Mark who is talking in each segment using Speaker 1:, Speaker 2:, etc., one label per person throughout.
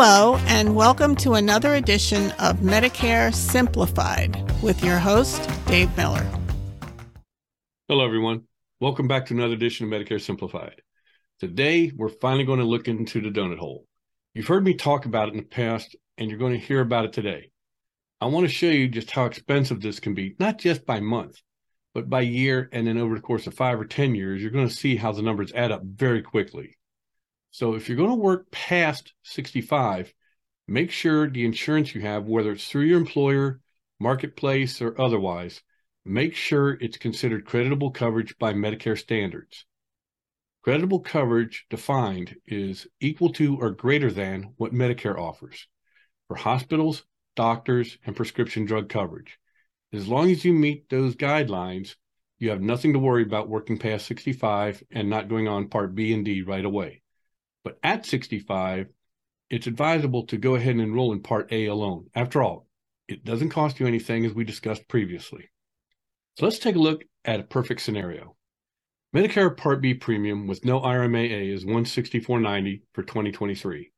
Speaker 1: Hello, and welcome to another edition of Medicare Simplified with your host, Dave Miller.
Speaker 2: Hello, everyone. Welcome back to another edition of Medicare Simplified. Today, we're finally going to look into the donut hole. You've heard me talk about it in the past, and you're going to hear about it today. I want to show you just how expensive this can be, not just by month, but by year. And then over the course of five or 10 years, you're going to see how the numbers add up very quickly. So if you're going to work past 65, make sure the insurance you have, whether it's through your employer, marketplace, or otherwise, make sure it's considered creditable coverage by Medicare standards. Creditable coverage defined is equal to or greater than what Medicare offers for hospitals, doctors, and prescription drug coverage. As long as you meet those guidelines, you have nothing to worry about working past 65 and not going on Part B and D right away. But at 65, it's advisable to go ahead and enroll in Part A alone. After all, it doesn't cost you anything as we discussed previously. So let's take a look at a perfect scenario. Medicare Part B premium with no IRMAA is $164.90 for 2023.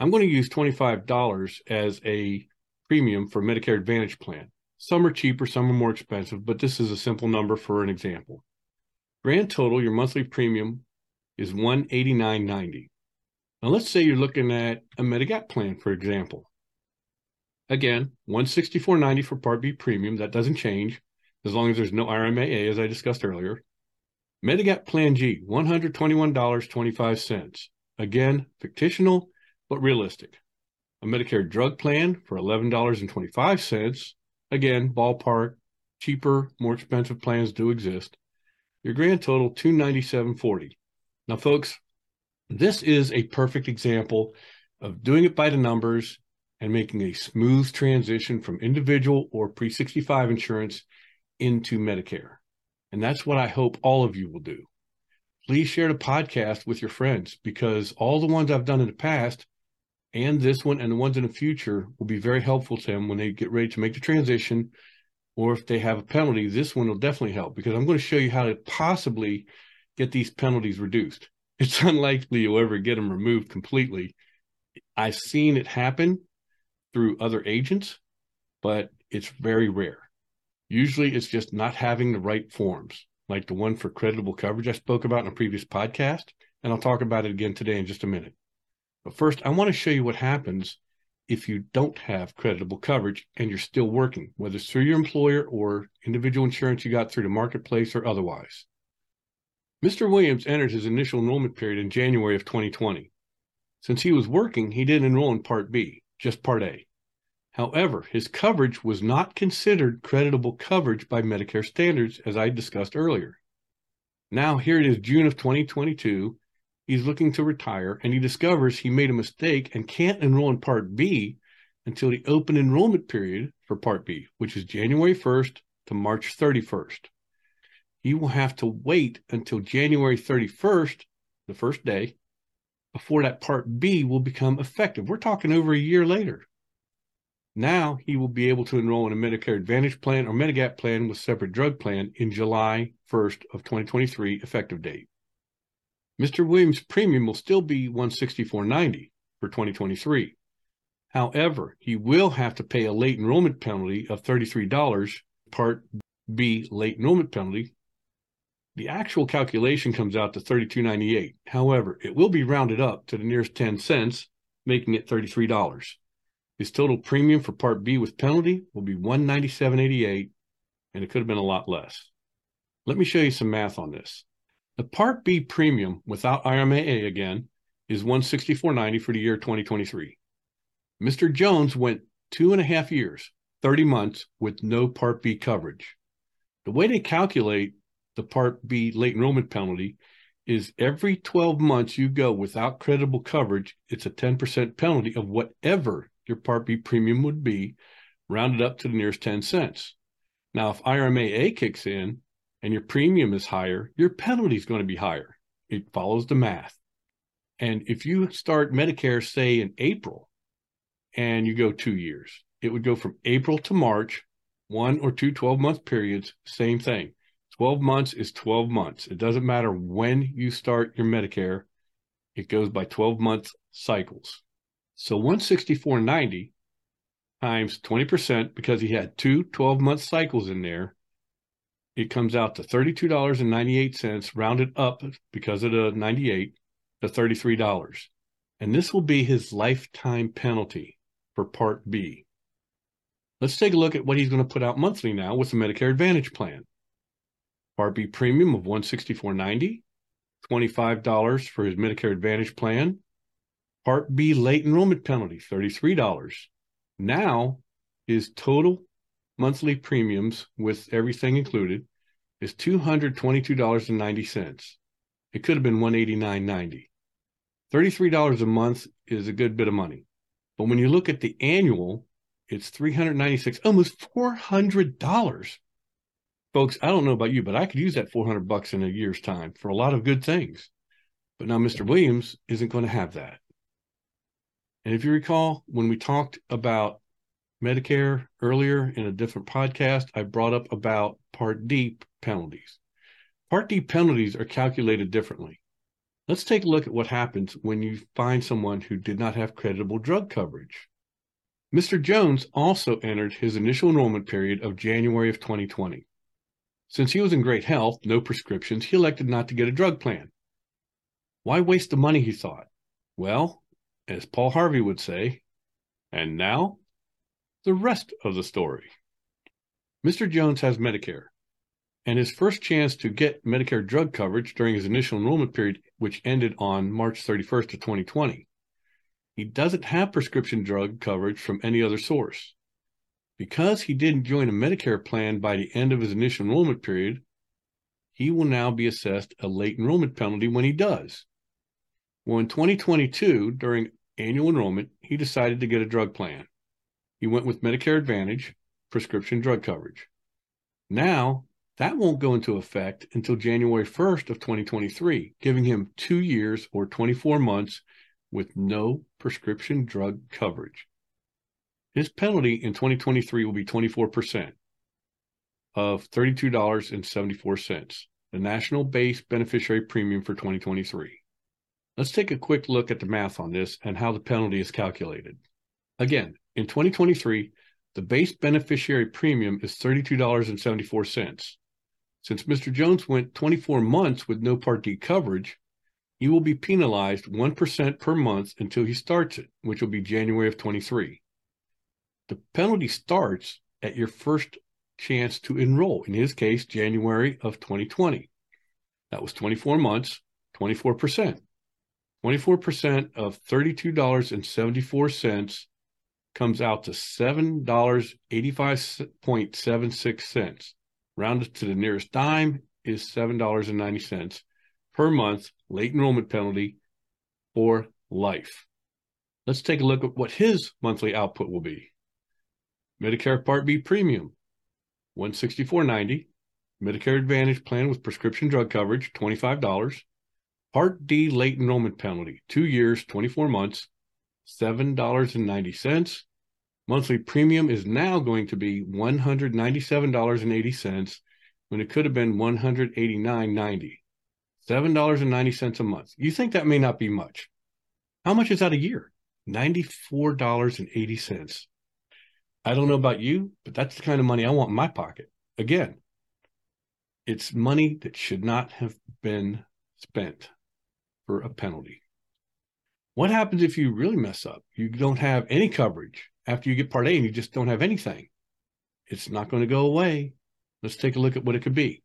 Speaker 2: I'm going to use $25 as a premium for Medicare Advantage plan. Some are cheaper, some are more expensive, but this is a simple number for an example. Grand total, your monthly premium is $189.90. Now let's say you're looking at a Medigap plan, for example. Again, $164.90 for Part B premium. That doesn't change as long as there's no IRMAA, as I discussed earlier. Medigap Plan G, $121.25. Again, fictional, but realistic. A Medicare drug plan for $11.25. Again, ballpark, cheaper, more expensive plans do exist. Your grand total, $297.40. Now, folks, this is a perfect example of doing it by the numbers and making a smooth transition from individual or pre 65 insurance into Medicare. And that's what I hope all of you will do. Please share the podcast with your friends because all the ones I've done in the past and this one and the ones in the future will be very helpful to them when they get ready to make the transition or if they have a penalty. This one will definitely help because I'm going to show you how to possibly get these penalties reduced. It's unlikely you'll ever get them removed completely. I've seen it happen through other agents, but it's very rare. Usually it's just not having the right forms, like the one for creditable coverage I spoke about in a previous podcast. And I'll talk about it again today in just a minute. But first, I want to show you what happens if you don't have creditable coverage and you're still working, whether it's through your employer or individual insurance you got through the marketplace or otherwise. Mr. Williams entered his initial enrollment period in January of 2020. Since he was working, he didn't enroll in Part B, just Part A. However, his coverage was not considered creditable coverage by Medicare standards, as I discussed earlier. Now, here it is June of 2022. He's looking to retire and he discovers he made a mistake and can't enroll in Part B until the open enrollment period for Part B, which is January 1st to March 31st. He will have to wait until January 31st, the first day, before that Part B will become effective. We're talking over a year later. Now he will be able to enroll in a Medicare Advantage plan or Medigap plan with separate drug plan in July 1st of 2023 effective date. Mr. Williams' premium will still be 164.90 for 2023. However, he will have to pay a late enrollment penalty of $33, Part B late enrollment penalty. The actual calculation comes out to $32.98. However, it will be rounded up to the nearest 10 cents, making it $33. His total premium for Part B with penalty will be 197.88, and it could have been a lot less. Let me show you some math on this. The Part B premium without IRMAA again is 164.90 for the year 2023. Mr. Jones went two and a half years, 30 months with no Part B coverage. The way they calculate the Part B late enrollment penalty is every 12 months you go without creditable coverage, it's a 10% penalty of whatever your Part B premium would be, rounded up to the nearest 10 cents. Now, if IRMAA kicks in and your premium is higher, your penalty is going to be higher. It follows the math. And if you start Medicare, say in April, and you go two years, it would go from April to March, one or two 12 month periods, same thing. 12 months is 12 months. It doesn't matter when you start your Medicare, it goes by 12 month cycles. So 164.90 times 20% because he had two 12 month cycles in there. It comes out to $32.98 rounded up because of the 98 to $33. And this will be his lifetime penalty for Part B. Let's take a look at what he's going to put out monthly now with the Medicare Advantage plan. Part B premium of $164.90, $25 for his Medicare Advantage plan. Part B late enrollment penalty, $33. Now his total monthly premiums with everything included is $222.90. It could have been $189.90. $33 a month is a good bit of money. But when you look at the annual, it's 396, almost $400. Folks, I don't know about you, but I could use that 400 bucks in a year's time for a lot of good things. But now Mr. Williams isn't going to have that. And if you recall, when we talked about Medicare earlier in a different podcast, I brought up about Part D penalties. Part D penalties are calculated differently. Let's take a look at what happens when you find someone who did not have creditable drug coverage. Mr. Jones also entered his initial enrollment period of January of 2020. Since he was in great health, no prescriptions, he elected not to get a drug plan. Why waste the money, he thought? Well, as Paul Harvey would say, and now the rest of the story. Mr. Jones has Medicare and his first chance to get Medicare drug coverage during his initial enrollment period, which ended on March 31st of 2020. He doesn't have prescription drug coverage from any other source. Because he didn't join a Medicare plan by the end of his initial enrollment period, he will now be assessed a late enrollment penalty when he does. Well, in 2022, during annual enrollment, he decided to get a drug plan. He went with Medicare Advantage prescription drug coverage. Now that won't go into effect until January 1st of 2023, giving him two years or 24 months with no prescription drug coverage. His penalty in 2023 will be 24% of $32.74, the national base beneficiary premium for 2023. Let's take a quick look at the math on this and how the penalty is calculated. Again, in 2023, the base beneficiary premium is $32.74. Since Mr. Jones went 24 months with no Part D coverage, he will be penalized 1% per month until he starts it, which will be January of 23. The penalty starts at your first chance to enroll, in his case, January of 2020. That was 24 months, 24%. 24% of $32.74 comes out to $7.85.76 rounded to the nearest dime is $7.90 per month late enrollment penalty for life. Let's take a look at what his monthly output will be. Medicare Part B premium, 164.90. Medicare Advantage plan with prescription drug coverage, $25. Part D late enrollment penalty, two years, 24 months, $7.90. Monthly premium is now going to be $197.80 when it could have been $189.90. $7.90 a month. You think that may not be much. How much is that a year? $94.80. I don't know about you, but that's the kind of money I want in my pocket. Again, it's money that should not have been spent for a penalty. What happens if you really mess up? You don't have any coverage after you get part A and you just don't have anything. It's not going to go away. Let's take a look at what it could be.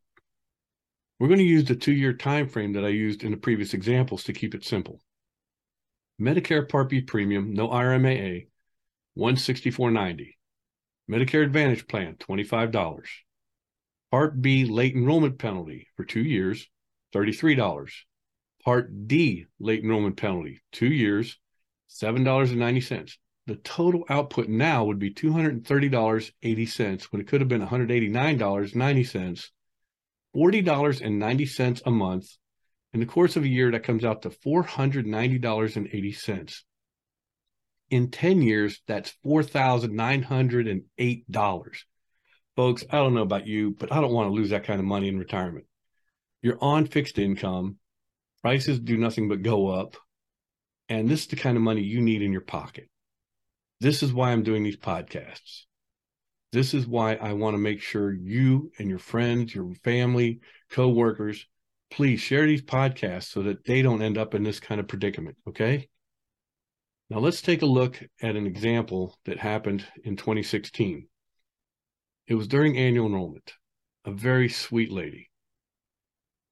Speaker 2: We're going to use the two-year time frame that I used in the previous examples to keep it simple. Medicare Part B premium, no IRMAA, 164.90. Medicare Advantage plan, $25. Part B late enrollment penalty for two years, $33. Part D late enrollment penalty, two years, $7.90 the total output now would be $230.80 when it could have been $189.90, $40.90 a month. In the course of a year, that comes out to $490.80. In 10 years, that's $4,908. Folks, I don't know about you, but I don't want to lose that kind of money in retirement. You're on fixed income. Prices do nothing but go up And this is the kind of money you need in your pocket. This is why I'm doing these podcasts. This is why I want to make sure you and your friends, your family, coworkers, please share these podcasts so that they don't end up in this kind of predicament. Okay. Now let's take a look at an example that happened in 2016. It was during annual enrollment. A very sweet lady.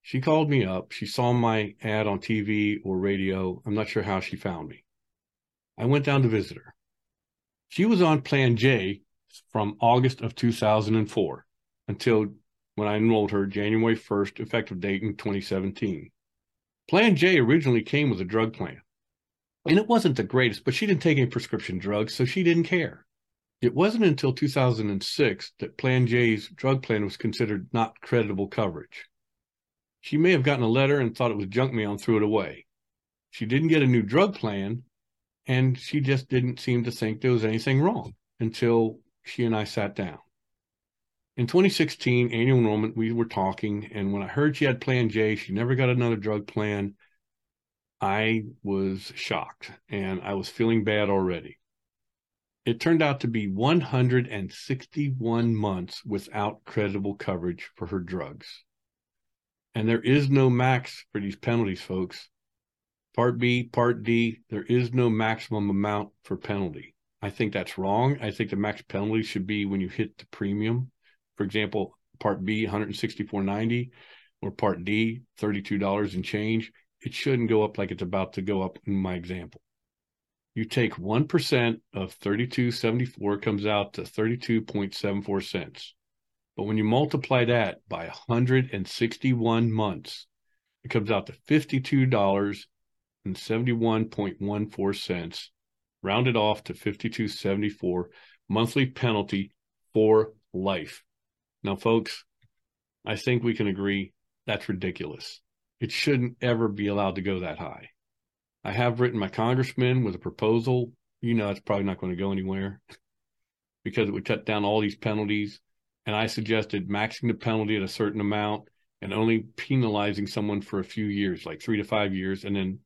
Speaker 2: She called me up. She saw my ad on TV or radio. I'm not sure how she found me. I went down to visit her. She was on Plan J from August of 2004 until when I enrolled her January 1st, effective date in 2017. Plan J originally came with a drug plan. And it wasn't the greatest, but she didn't take any prescription drugs, so she didn't care. It wasn't until 2006 that Plan J's drug plan was considered not creditable coverage. She may have gotten a letter and thought it was junk mail and threw it away. She didn't get a new drug plan, and she just didn't seem to think there was anything wrong until she and I sat down. In 2016, annual enrollment, we were talking, and when I heard she had Plan J, she never got another drug plan. I was shocked and I was feeling bad already. It turned out to be 161 months without credible coverage for her drugs. And there is no max for these penalties, folks. Part B, Part D, there is no maximum amount for penalty. I think that's wrong. I think the max penalty should be when you hit the premium. For example, Part B, 164.90, or Part D, $32 and change. It shouldn't go up like it's about to go up in my example you take 1% of 32.74 comes out to 32.74 cents. But when you multiply that by 161 months, it comes out to $52.71.14 cents, rounded off to 52.74 monthly penalty for life. Now, folks, I think we can agree that's ridiculous. It shouldn't ever be allowed to go that high. I have written my congressman with a proposal. You know, it's probably not going to go anywhere because it would cut down all these penalties. And I suggested maxing the penalty at a certain amount and only penalizing someone for a few years, like three to five years. And then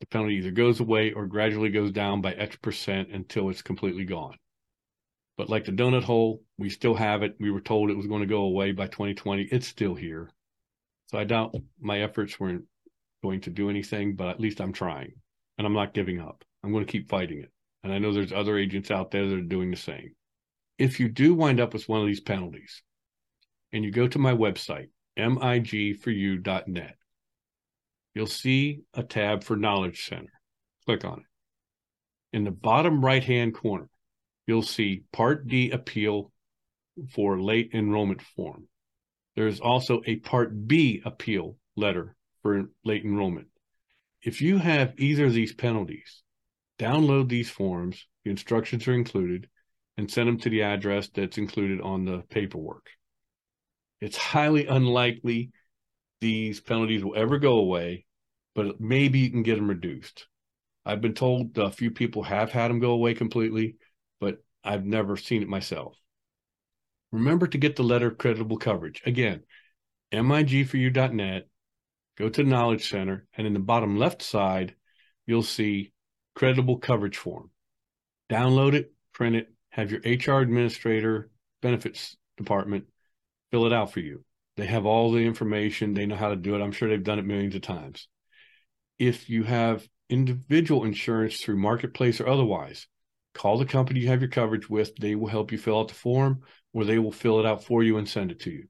Speaker 2: the penalty either goes away or gradually goes down by X percent until it's completely gone. But like the donut hole, we still have it. We were told it was going to go away by 2020. It's still here. So I doubt my efforts weren't going to do anything, but at least I'm trying and I'm not giving up. I'm going to keep fighting it. And I know there's other agents out there that are doing the same. If you do wind up with one of these penalties and you go to my website, migforyou.net, you'll see a tab for Knowledge Center. Click on it. In the bottom right hand corner, you'll see Part D appeal for late enrollment form. There's also a Part B appeal letter for late enrollment. If you have either of these penalties, download these forms, the instructions are included, and send them to the address that's included on the paperwork. It's highly unlikely these penalties will ever go away, but maybe you can get them reduced. I've been told a few people have had them go away completely, but I've never seen it myself. Remember to get the letter of creditable coverage. Again, migforyou.net go to the Knowledge Center, and in the bottom left side, you'll see creditable coverage form. Download it, print it, have your HR administrator, benefits department fill it out for you. They have all the information, they know how to do it. I'm sure they've done it millions of times. If you have individual insurance through Marketplace or otherwise, call the company you have your coverage with. They will help you fill out the form or they will fill it out for you and send it to you.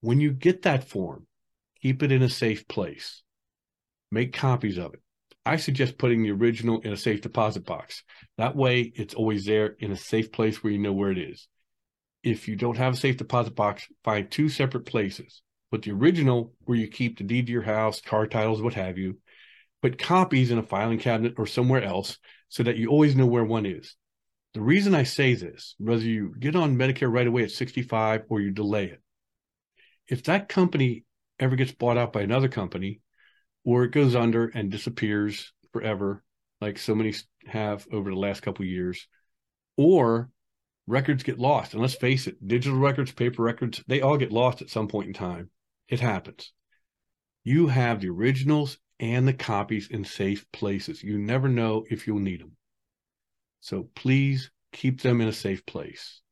Speaker 2: When you get that form, Keep it in a safe place. Make copies of it. I suggest putting the original in a safe deposit box. That way, it's always there in a safe place where you know where it is. If you don't have a safe deposit box, find two separate places. Put the original where you keep the deed to your house, car titles, what have you. Put copies in a filing cabinet or somewhere else so that you always know where one is. The reason I say this, whether you get on Medicare right away at 65 or you delay it, if that company ever gets bought out by another company or it goes under and disappears forever like so many have over the last couple years or records get lost and let's face it digital records paper records they all get lost at some point in time it happens you have the originals and the copies in safe places. You never know if you'll need them. So please keep them in a safe place.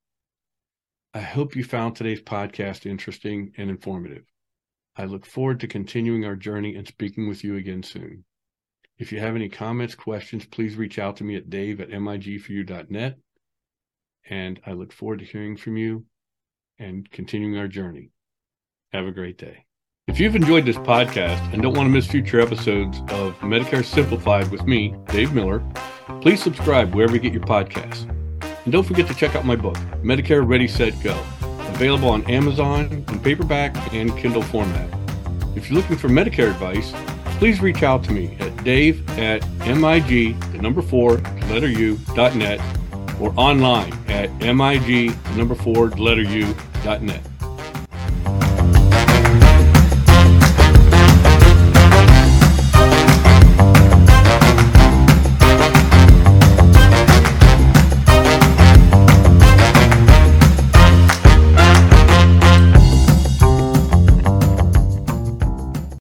Speaker 2: I hope you found today's podcast interesting and informative. I look forward to continuing our journey and speaking with you again soon. If you have any comments, questions, please reach out to me at dave at migforyou.net. And I look forward to hearing from you and continuing our journey. Have a great day. If you've enjoyed this podcast and don't want to miss future episodes of Medicare Simplified with me, Dave Miller, please subscribe wherever you get your podcasts. And don't forget to check out my book, Medicare Ready, Set, Go, available on Amazon in paperback and Kindle format. If you're looking for Medicare advice, please reach out to me at dave at mig, the number four, letter u, dot net, or online at mig, the number four, letter u, dot net.